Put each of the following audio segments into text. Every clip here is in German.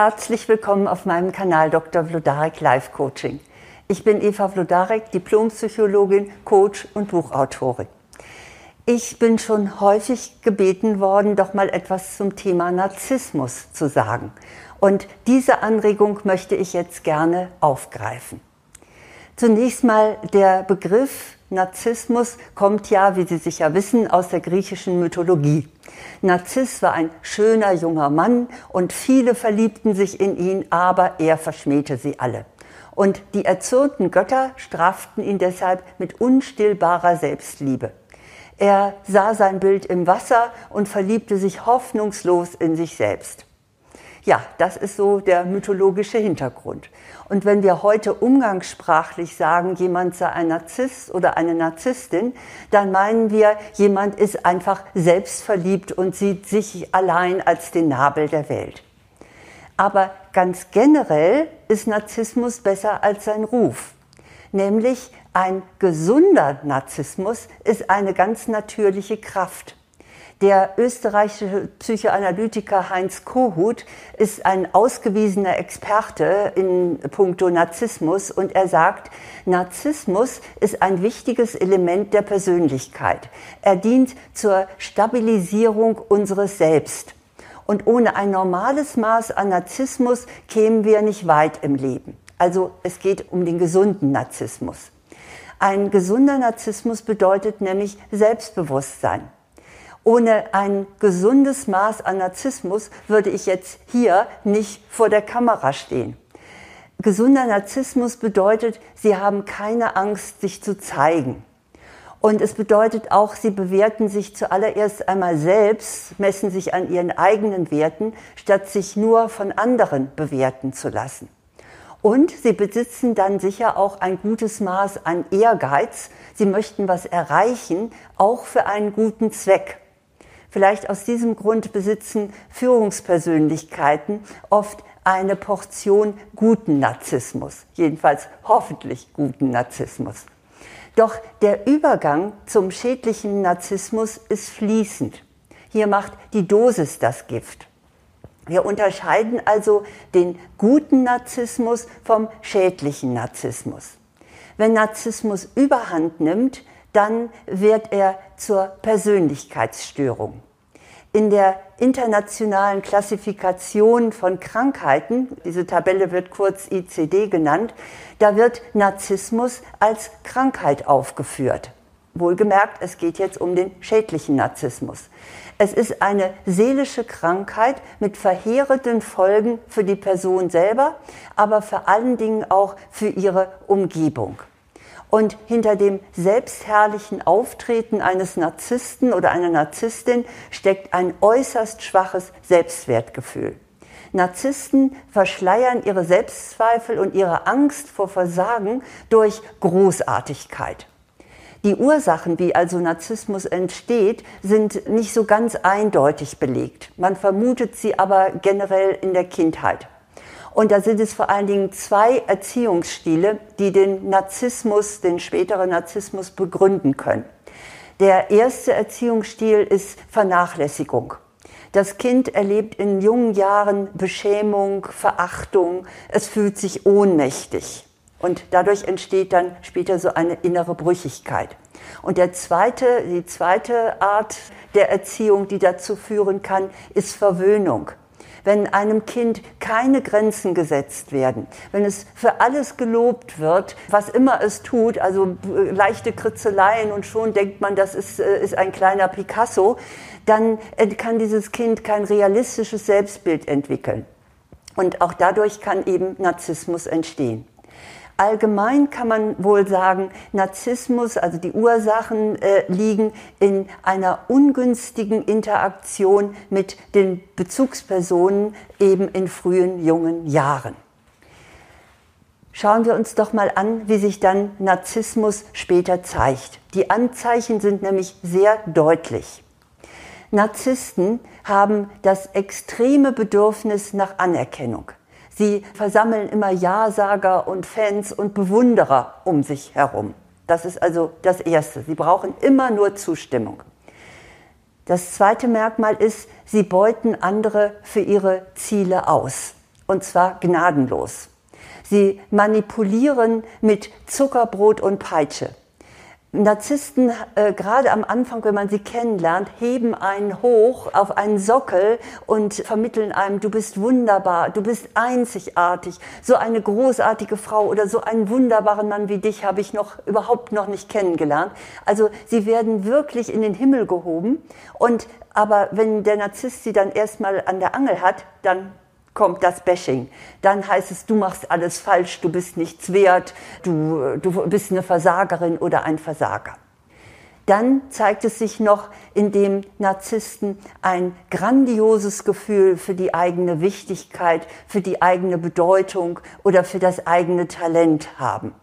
Herzlich willkommen auf meinem Kanal Dr. Vlodarek Life Coaching. Ich bin Eva Vlodarek, Diplompsychologin, Coach und Buchautorin. Ich bin schon häufig gebeten worden, doch mal etwas zum Thema Narzissmus zu sagen. Und diese Anregung möchte ich jetzt gerne aufgreifen. Zunächst mal der Begriff Narzissmus kommt ja, wie Sie sicher wissen, aus der griechischen Mythologie. Narziss war ein schöner junger Mann und viele verliebten sich in ihn, aber er verschmähte sie alle. Und die erzürnten Götter straften ihn deshalb mit unstillbarer Selbstliebe. Er sah sein Bild im Wasser und verliebte sich hoffnungslos in sich selbst. Ja, das ist so der mythologische Hintergrund. Und wenn wir heute umgangssprachlich sagen, jemand sei ein Narzisst oder eine Narzisstin, dann meinen wir, jemand ist einfach selbstverliebt und sieht sich allein als den Nabel der Welt. Aber ganz generell ist Narzissmus besser als sein Ruf. Nämlich ein gesunder Narzissmus ist eine ganz natürliche Kraft. Der österreichische Psychoanalytiker Heinz Kohut ist ein ausgewiesener Experte in puncto Narzissmus und er sagt, Narzissmus ist ein wichtiges Element der Persönlichkeit. Er dient zur Stabilisierung unseres Selbst. Und ohne ein normales Maß an Narzissmus kämen wir nicht weit im Leben. Also es geht um den gesunden Narzissmus. Ein gesunder Narzissmus bedeutet nämlich Selbstbewusstsein. Ohne ein gesundes Maß an Narzissmus würde ich jetzt hier nicht vor der Kamera stehen. Gesunder Narzissmus bedeutet, sie haben keine Angst, sich zu zeigen. Und es bedeutet auch, sie bewerten sich zuallererst einmal selbst, messen sich an ihren eigenen Werten, statt sich nur von anderen bewerten zu lassen. Und sie besitzen dann sicher auch ein gutes Maß an Ehrgeiz. Sie möchten was erreichen, auch für einen guten Zweck. Vielleicht aus diesem Grund besitzen Führungspersönlichkeiten oft eine Portion guten Narzissmus, jedenfalls hoffentlich guten Narzissmus. Doch der Übergang zum schädlichen Narzissmus ist fließend. Hier macht die Dosis das Gift. Wir unterscheiden also den guten Narzissmus vom schädlichen Narzissmus. Wenn Narzissmus überhand nimmt, dann wird er zur Persönlichkeitsstörung. In der internationalen Klassifikation von Krankheiten, diese Tabelle wird kurz ICD genannt, da wird Narzissmus als Krankheit aufgeführt. Wohlgemerkt, es geht jetzt um den schädlichen Narzissmus. Es ist eine seelische Krankheit mit verheerenden Folgen für die Person selber, aber vor allen Dingen auch für ihre Umgebung. Und hinter dem selbstherrlichen Auftreten eines Narzissten oder einer Narzisstin steckt ein äußerst schwaches Selbstwertgefühl. Narzissten verschleiern ihre Selbstzweifel und ihre Angst vor Versagen durch Großartigkeit. Die Ursachen, wie also Narzissmus entsteht, sind nicht so ganz eindeutig belegt. Man vermutet sie aber generell in der Kindheit. Und da sind es vor allen Dingen zwei Erziehungsstile, die den Narzissmus, den späteren Narzissmus begründen können. Der erste Erziehungsstil ist Vernachlässigung. Das Kind erlebt in jungen Jahren Beschämung, Verachtung, es fühlt sich ohnmächtig. Und dadurch entsteht dann später so eine innere Brüchigkeit. Und der zweite, die zweite Art der Erziehung, die dazu führen kann, ist Verwöhnung wenn einem Kind keine Grenzen gesetzt werden, wenn es für alles gelobt wird, was immer es tut, also äh, leichte Kritzeleien und schon denkt man, das ist, äh, ist ein kleiner Picasso, dann äh, kann dieses Kind kein realistisches Selbstbild entwickeln. Und auch dadurch kann eben Narzissmus entstehen. Allgemein kann man wohl sagen, Narzissmus, also die Ursachen äh, liegen in einer ungünstigen Interaktion mit den Bezugspersonen eben in frühen jungen Jahren. Schauen wir uns doch mal an, wie sich dann Narzissmus später zeigt. Die Anzeichen sind nämlich sehr deutlich. Narzissten haben das extreme Bedürfnis nach Anerkennung. Sie versammeln immer Ja-Sager und Fans und Bewunderer um sich herum. Das ist also das Erste. Sie brauchen immer nur Zustimmung. Das zweite Merkmal ist, sie beuten andere für ihre Ziele aus. und zwar gnadenlos. Sie manipulieren mit Zuckerbrot und Peitsche. Narzissten, äh, gerade am Anfang, wenn man sie kennenlernt, heben einen hoch auf einen Sockel und vermitteln einem, du bist wunderbar, du bist einzigartig, so eine großartige Frau oder so einen wunderbaren Mann wie dich habe ich noch überhaupt noch nicht kennengelernt. Also sie werden wirklich in den Himmel gehoben und aber wenn der Narzisst sie dann erstmal an der Angel hat, dann kommt das Bashing. Dann heißt es, du machst alles falsch, du bist nichts wert, du, du bist eine Versagerin oder ein Versager. Dann zeigt es sich noch, indem Narzissten ein grandioses Gefühl für die eigene Wichtigkeit, für die eigene Bedeutung oder für das eigene Talent haben.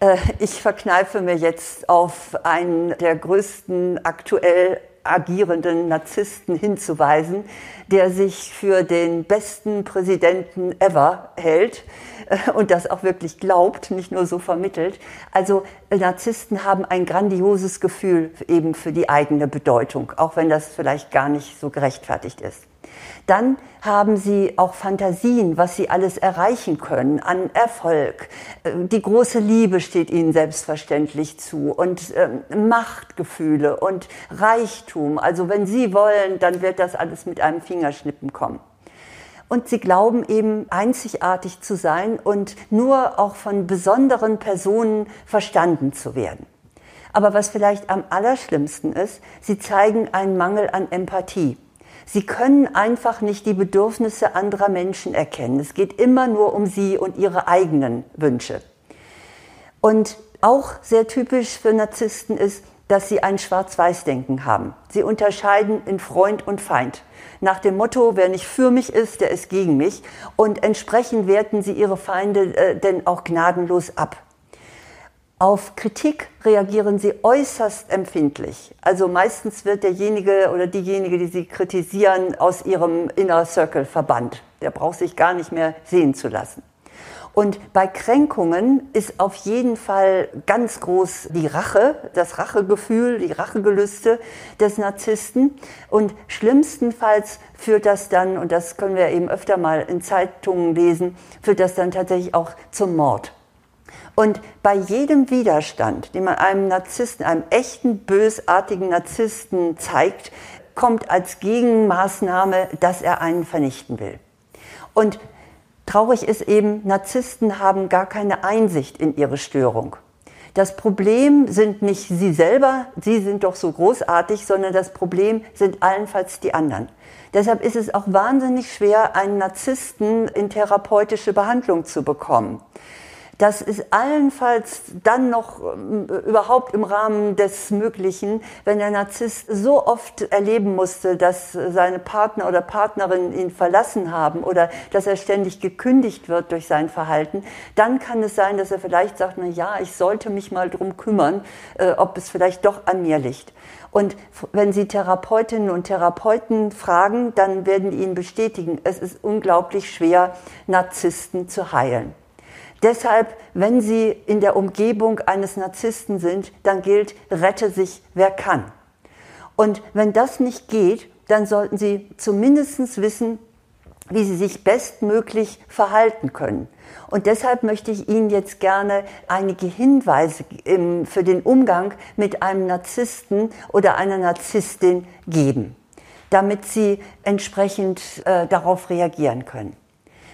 Äh, ich verkneife mir jetzt auf einen der größten aktuell agierenden Narzissten hinzuweisen, der sich für den besten Präsidenten ever hält äh, und das auch wirklich glaubt, nicht nur so vermittelt. Also äh, Narzissten haben ein grandioses Gefühl eben für die eigene Bedeutung, auch wenn das vielleicht gar nicht so gerechtfertigt ist. Dann haben sie auch Fantasien, was sie alles erreichen können an Erfolg. Äh, die große Liebe steht ihnen selbstverständlich zu und ähm, Machtgefühle und Reichtum. Also wenn sie wollen, dann wird das alles mit einem Fingerschnippen kommen. Und sie glauben eben einzigartig zu sein und nur auch von besonderen Personen verstanden zu werden. Aber was vielleicht am allerschlimmsten ist, sie zeigen einen Mangel an Empathie. Sie können einfach nicht die Bedürfnisse anderer Menschen erkennen. Es geht immer nur um sie und ihre eigenen Wünsche. Und auch sehr typisch für Narzissten ist, dass sie ein Schwarz-Weiß-Denken haben. Sie unterscheiden in Freund und Feind. Nach dem Motto, wer nicht für mich ist, der ist gegen mich. Und entsprechend werten sie ihre Feinde äh, denn auch gnadenlos ab. Auf Kritik reagieren sie äußerst empfindlich. Also meistens wird derjenige oder diejenige, die sie kritisieren, aus ihrem Inner Circle verbannt. Der braucht sich gar nicht mehr sehen zu lassen. Und bei Kränkungen ist auf jeden Fall ganz groß die Rache, das Rachegefühl, die Rachegelüste des Narzissten. Und schlimmstenfalls führt das dann, und das können wir eben öfter mal in Zeitungen lesen, führt das dann tatsächlich auch zum Mord. Und bei jedem Widerstand, den man einem Narzissten, einem echten bösartigen Narzissten zeigt, kommt als Gegenmaßnahme, dass er einen vernichten will. Und traurig ist eben, Narzissten haben gar keine Einsicht in ihre Störung. Das Problem sind nicht sie selber, sie sind doch so großartig, sondern das Problem sind allenfalls die anderen. Deshalb ist es auch wahnsinnig schwer, einen Narzissten in therapeutische Behandlung zu bekommen. Das ist allenfalls dann noch ähm, überhaupt im Rahmen des Möglichen, wenn der Narzisst so oft erleben musste, dass seine Partner oder Partnerin ihn verlassen haben oder dass er ständig gekündigt wird durch sein Verhalten, dann kann es sein, dass er vielleicht sagt, na ja, ich sollte mich mal drum kümmern, äh, ob es vielleicht doch an mir liegt. Und wenn Sie Therapeutinnen und Therapeuten fragen, dann werden die Ihnen bestätigen, es ist unglaublich schwer, Narzissten zu heilen. Deshalb, wenn Sie in der Umgebung eines Narzissten sind, dann gilt, rette sich, wer kann. Und wenn das nicht geht, dann sollten Sie zumindest wissen, wie Sie sich bestmöglich verhalten können. Und deshalb möchte ich Ihnen jetzt gerne einige Hinweise für den Umgang mit einem Narzissten oder einer Narzisstin geben, damit Sie entsprechend äh, darauf reagieren können.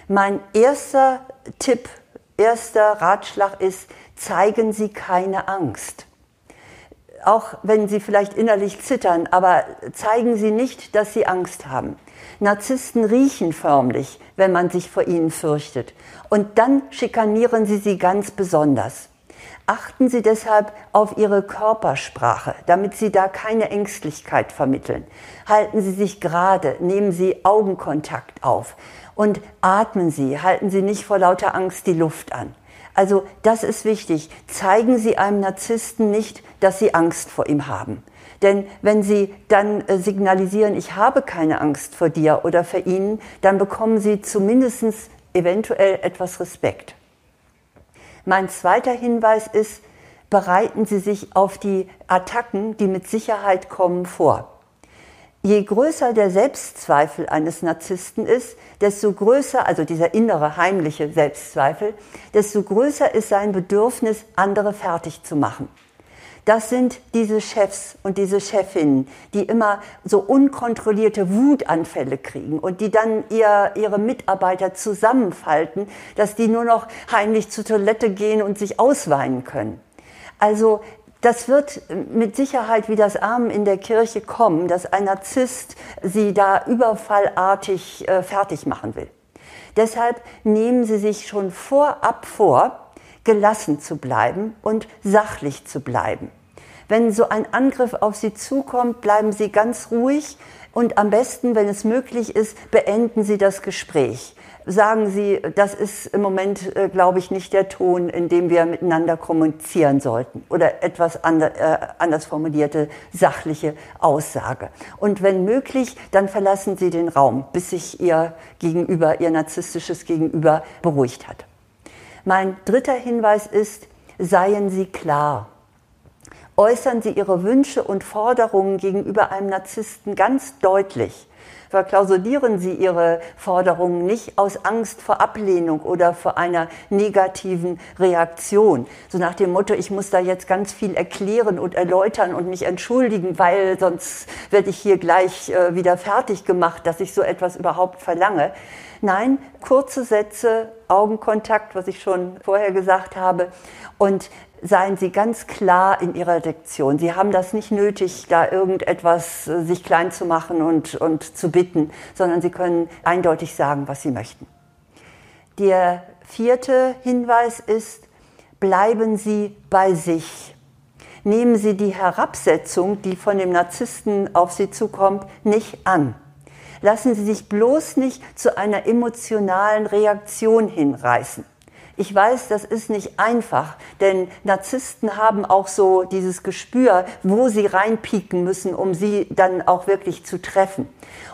Mein erster Tipp erster Ratschlag ist, zeigen Sie keine Angst. Auch wenn Sie vielleicht innerlich zittern, aber zeigen Sie nicht, dass Sie Angst haben. Narzissten riechen förmlich, wenn man sich vor ihnen fürchtet. Und dann schikanieren sie sie ganz besonders. Achten Sie deshalb auf Ihre Körpersprache, damit Sie da keine Ängstlichkeit vermitteln. Halten Sie sich gerade, nehmen Sie Augenkontakt auf und atmen Sie, halten Sie nicht vor lauter Angst die Luft an. Also das ist wichtig. Zeigen Sie einem Narzissten nicht, dass Sie Angst vor ihm haben. Denn wenn Sie dann äh, signalisieren, ich habe keine Angst vor dir oder vor Ihnen, dann bekommen Sie zumindest eventuell etwas Respekt. Mein zweiter Hinweis ist, bereiten Sie sich auf die Attacken, die mit Sicherheit kommen, vor. Je größer der Selbstzweifel eines Narzissten ist, desto größer, also dieser innere heimliche Selbstzweifel, desto größer ist sein Bedürfnis, andere fertig zu machen. Das sind diese Chefs und diese Chefinnen, die immer so unkontrollierte Wutanfälle kriegen und die dann ihr, ihre Mitarbeiter zusammenfalten, dass die nur noch heimlich zur Toilette gehen und sich ausweinen können. Also das wird mit Sicherheit wie das Armen in der Kirche kommen, dass ein Narzisst sie da überfallartig äh, fertig machen will. Deshalb nehmen Sie sich schon vorab vor, gelassen zu bleiben und sachlich zu bleiben. Wenn so ein Angriff auf Sie zukommt, bleiben Sie ganz ruhig und am besten, wenn es möglich ist, beenden Sie das Gespräch. Sagen Sie, das ist im Moment, äh, glaube ich, nicht der Ton, in dem wir miteinander kommunizieren sollten. Oder etwas ander, äh, anders formulierte sachliche Aussage. Und wenn möglich, dann verlassen Sie den Raum, bis sich Ihr Gegenüber, Ihr narzisstisches Gegenüber beruhigt hat. Mein dritter Hinweis ist, seien Sie klar. Äußern Sie Ihre Wünsche und Forderungen gegenüber einem Narzissten ganz deutlich. Verklausulieren Sie Ihre Forderungen nicht aus Angst vor Ablehnung oder vor einer negativen Reaktion. So nach dem Motto, ich muss da jetzt ganz viel erklären und erläutern und mich entschuldigen, weil sonst werde ich hier gleich äh, wieder fertig gemacht, dass ich so etwas überhaupt verlange. Nein, kurze Sätze, Augenkontakt, was ich schon vorher gesagt habe, und seien Sie ganz klar in Ihrer Diktion. Sie haben das nicht nötig, da irgendetwas äh, sich klein zu machen und, und zu bitten, sondern Sie können eindeutig sagen, was Sie möchten. Der vierte Hinweis ist, bleiben Sie bei sich. Nehmen Sie die Herabsetzung, die von dem Narzissten auf Sie zukommt, nicht an. Lassen Sie sich bloß nicht zu einer emotionalen Reaktion hinreißen. Ich weiß, das ist nicht einfach, denn Narzissten haben auch so dieses Gespür, wo sie reinpieken müssen, um sie dann auch wirklich zu treffen.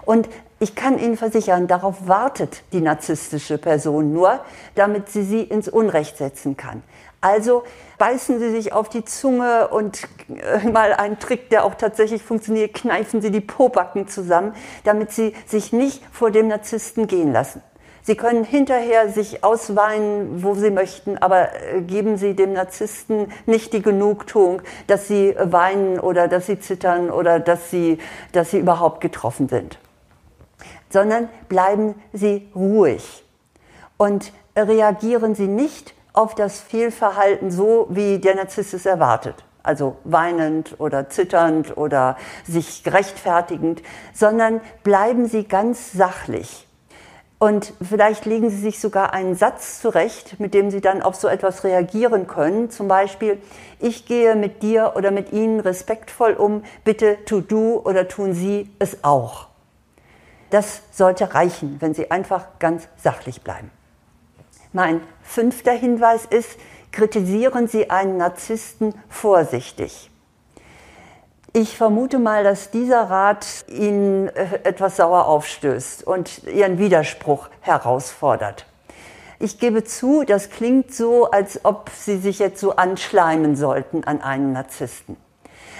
Und ich kann Ihnen versichern, darauf wartet die narzisstische Person nur, damit sie sie ins Unrecht setzen kann. Also beißen Sie sich auf die Zunge und äh, mal ein Trick, der auch tatsächlich funktioniert, kneifen Sie die Pobacken zusammen, damit Sie sich nicht vor dem Narzissten gehen lassen. Sie können hinterher sich ausweinen, wo Sie möchten, aber äh, geben Sie dem Narzissten nicht die Genugtuung, dass Sie weinen oder dass Sie zittern oder dass Sie, dass Sie überhaupt getroffen sind. Sondern bleiben Sie ruhig und reagieren Sie nicht auf das Fehlverhalten so, wie der Narzisst es erwartet also weinend oder zitternd oder sich rechtfertigend, sondern bleiben Sie ganz sachlich. Und vielleicht legen Sie sich sogar einen Satz zurecht, mit dem Sie dann auf so etwas reagieren können. Zum Beispiel, ich gehe mit dir oder mit Ihnen respektvoll um, bitte tu du oder tun Sie es auch. Das sollte reichen, wenn Sie einfach ganz sachlich bleiben. Mein fünfter Hinweis ist, kritisieren Sie einen Narzissten vorsichtig. Ich vermute mal, dass dieser Rat Ihnen äh, etwas sauer aufstößt und Ihren Widerspruch herausfordert. Ich gebe zu, das klingt so, als ob Sie sich jetzt so anschleimen sollten an einen Narzissten.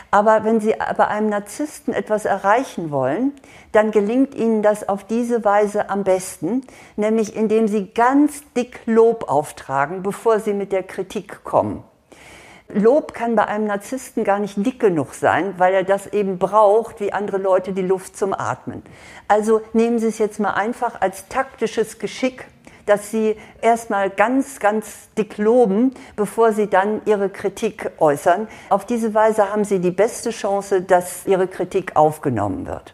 Aber wenn Sie bei einem Narzissten etwas erreichen wollen, dann gelingt Ihnen das auf diese Weise am besten, nämlich indem Sie ganz dick Lob auftragen, bevor Sie mit der Kritik kommen. Lob kann bei einem Narzissten gar nicht dick genug sein, weil er das eben braucht, wie andere Leute die Luft zum Atmen. Also nehmen Sie es jetzt mal einfach als taktisches Geschick, dass Sie erstmal ganz, ganz dick loben, bevor Sie dann Ihre Kritik äußern. Auf diese Weise haben Sie die beste Chance, dass Ihre Kritik aufgenommen wird.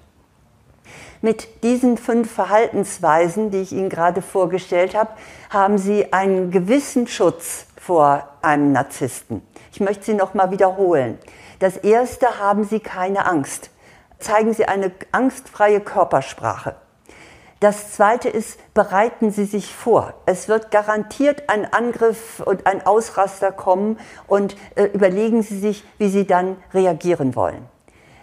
Mit diesen fünf Verhaltensweisen, die ich Ihnen gerade vorgestellt habe, haben Sie einen gewissen Schutz vor einem Narzissten. Ich möchte sie noch mal wiederholen. Das erste, haben Sie keine Angst. Zeigen Sie eine angstfreie Körpersprache. Das zweite ist, bereiten Sie sich vor. Es wird garantiert ein Angriff und ein Ausraster kommen und äh, überlegen Sie sich, wie Sie dann reagieren wollen.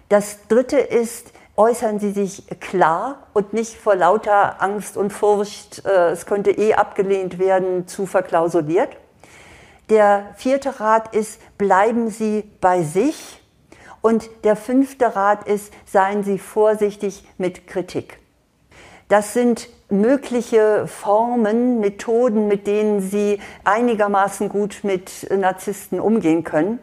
Das dritte ist, äußern Sie sich klar und nicht vor lauter Angst und Furcht, äh, es könnte eh abgelehnt werden, zu verklausuliert. Der vierte Rat ist, bleiben Sie bei sich Und der fünfte Rat ist, seien Sie vorsichtig mit Kritik. Das sind mögliche Formen, Methoden, mit denen Sie einigermaßen gut mit Narzissten umgehen können.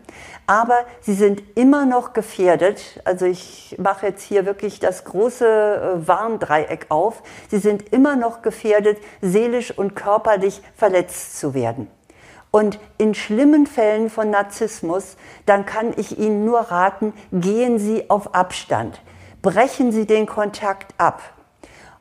Aber sie sind immer noch gefährdet. Also ich mache jetzt hier wirklich das große äh, Warndreieck auf. Sie sind immer noch gefährdet, seelisch und körperlich verletzt zu werden. Und in schlimmen Fällen von Narzissmus, dann kann ich Ihnen nur raten, gehen Sie auf Abstand. Brechen Sie den Kontakt ab.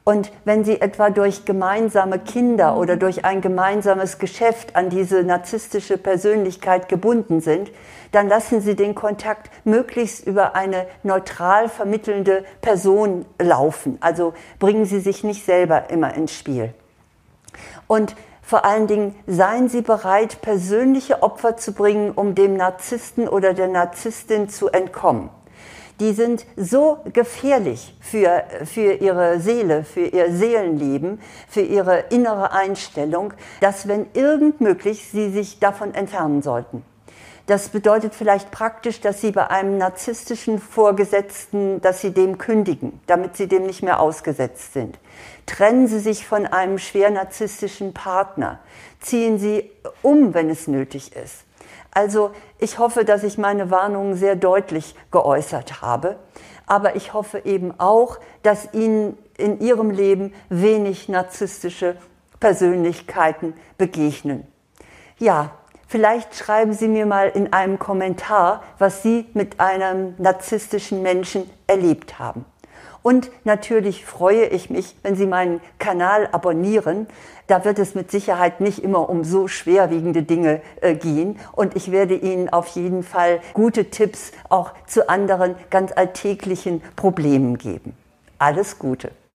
Und wenn Sie etwa durch gemeinsame Kinder oder durch ein gemeinsames Geschäft an diese narzisstische Persönlichkeit gebunden sind, dann lassen Sie den Kontakt möglichst über eine neutral vermittelnde Person laufen. Also bringen Sie sich nicht selber immer ins Spiel. Und vor allen Dingen seien Sie bereit, persönliche Opfer zu bringen, um dem Narzissten oder der Narzisstin zu entkommen die sind so gefährlich für, für ihre Seele, für ihr Seelenleben, für ihre innere Einstellung, dass wenn irgend möglich, sie sich davon entfernen sollten. Das bedeutet vielleicht praktisch, dass Sie bei einem narzisstischen Vorgesetzten, dass Sie dem kündigen, damit Sie dem nicht mehr ausgesetzt sind. Trennen Sie sich von einem schwer narzisstischen Partner. Ziehen Sie um, wenn es nötig ist. Also ich hoffe, dass ich meine Warnungen sehr deutlich geäußert habe. Aber ich hoffe eben auch, dass Ihnen in Ihrem Leben wenig narzisstische Persönlichkeiten begegnen. Ja, vielleicht schreiben Sie mir mal in einem Kommentar, was Sie mit einem narzisstischen Menschen erlebt haben. Und natürlich freue ich mich, wenn Sie meinen Kanal abonnieren. Da wird es mit Sicherheit nicht immer um so schwerwiegende Dinge äh, gehen. Und ich werde Ihnen auf jeden Fall gute Tipps auch zu anderen ganz alltäglichen Problemen geben. Alles Gute.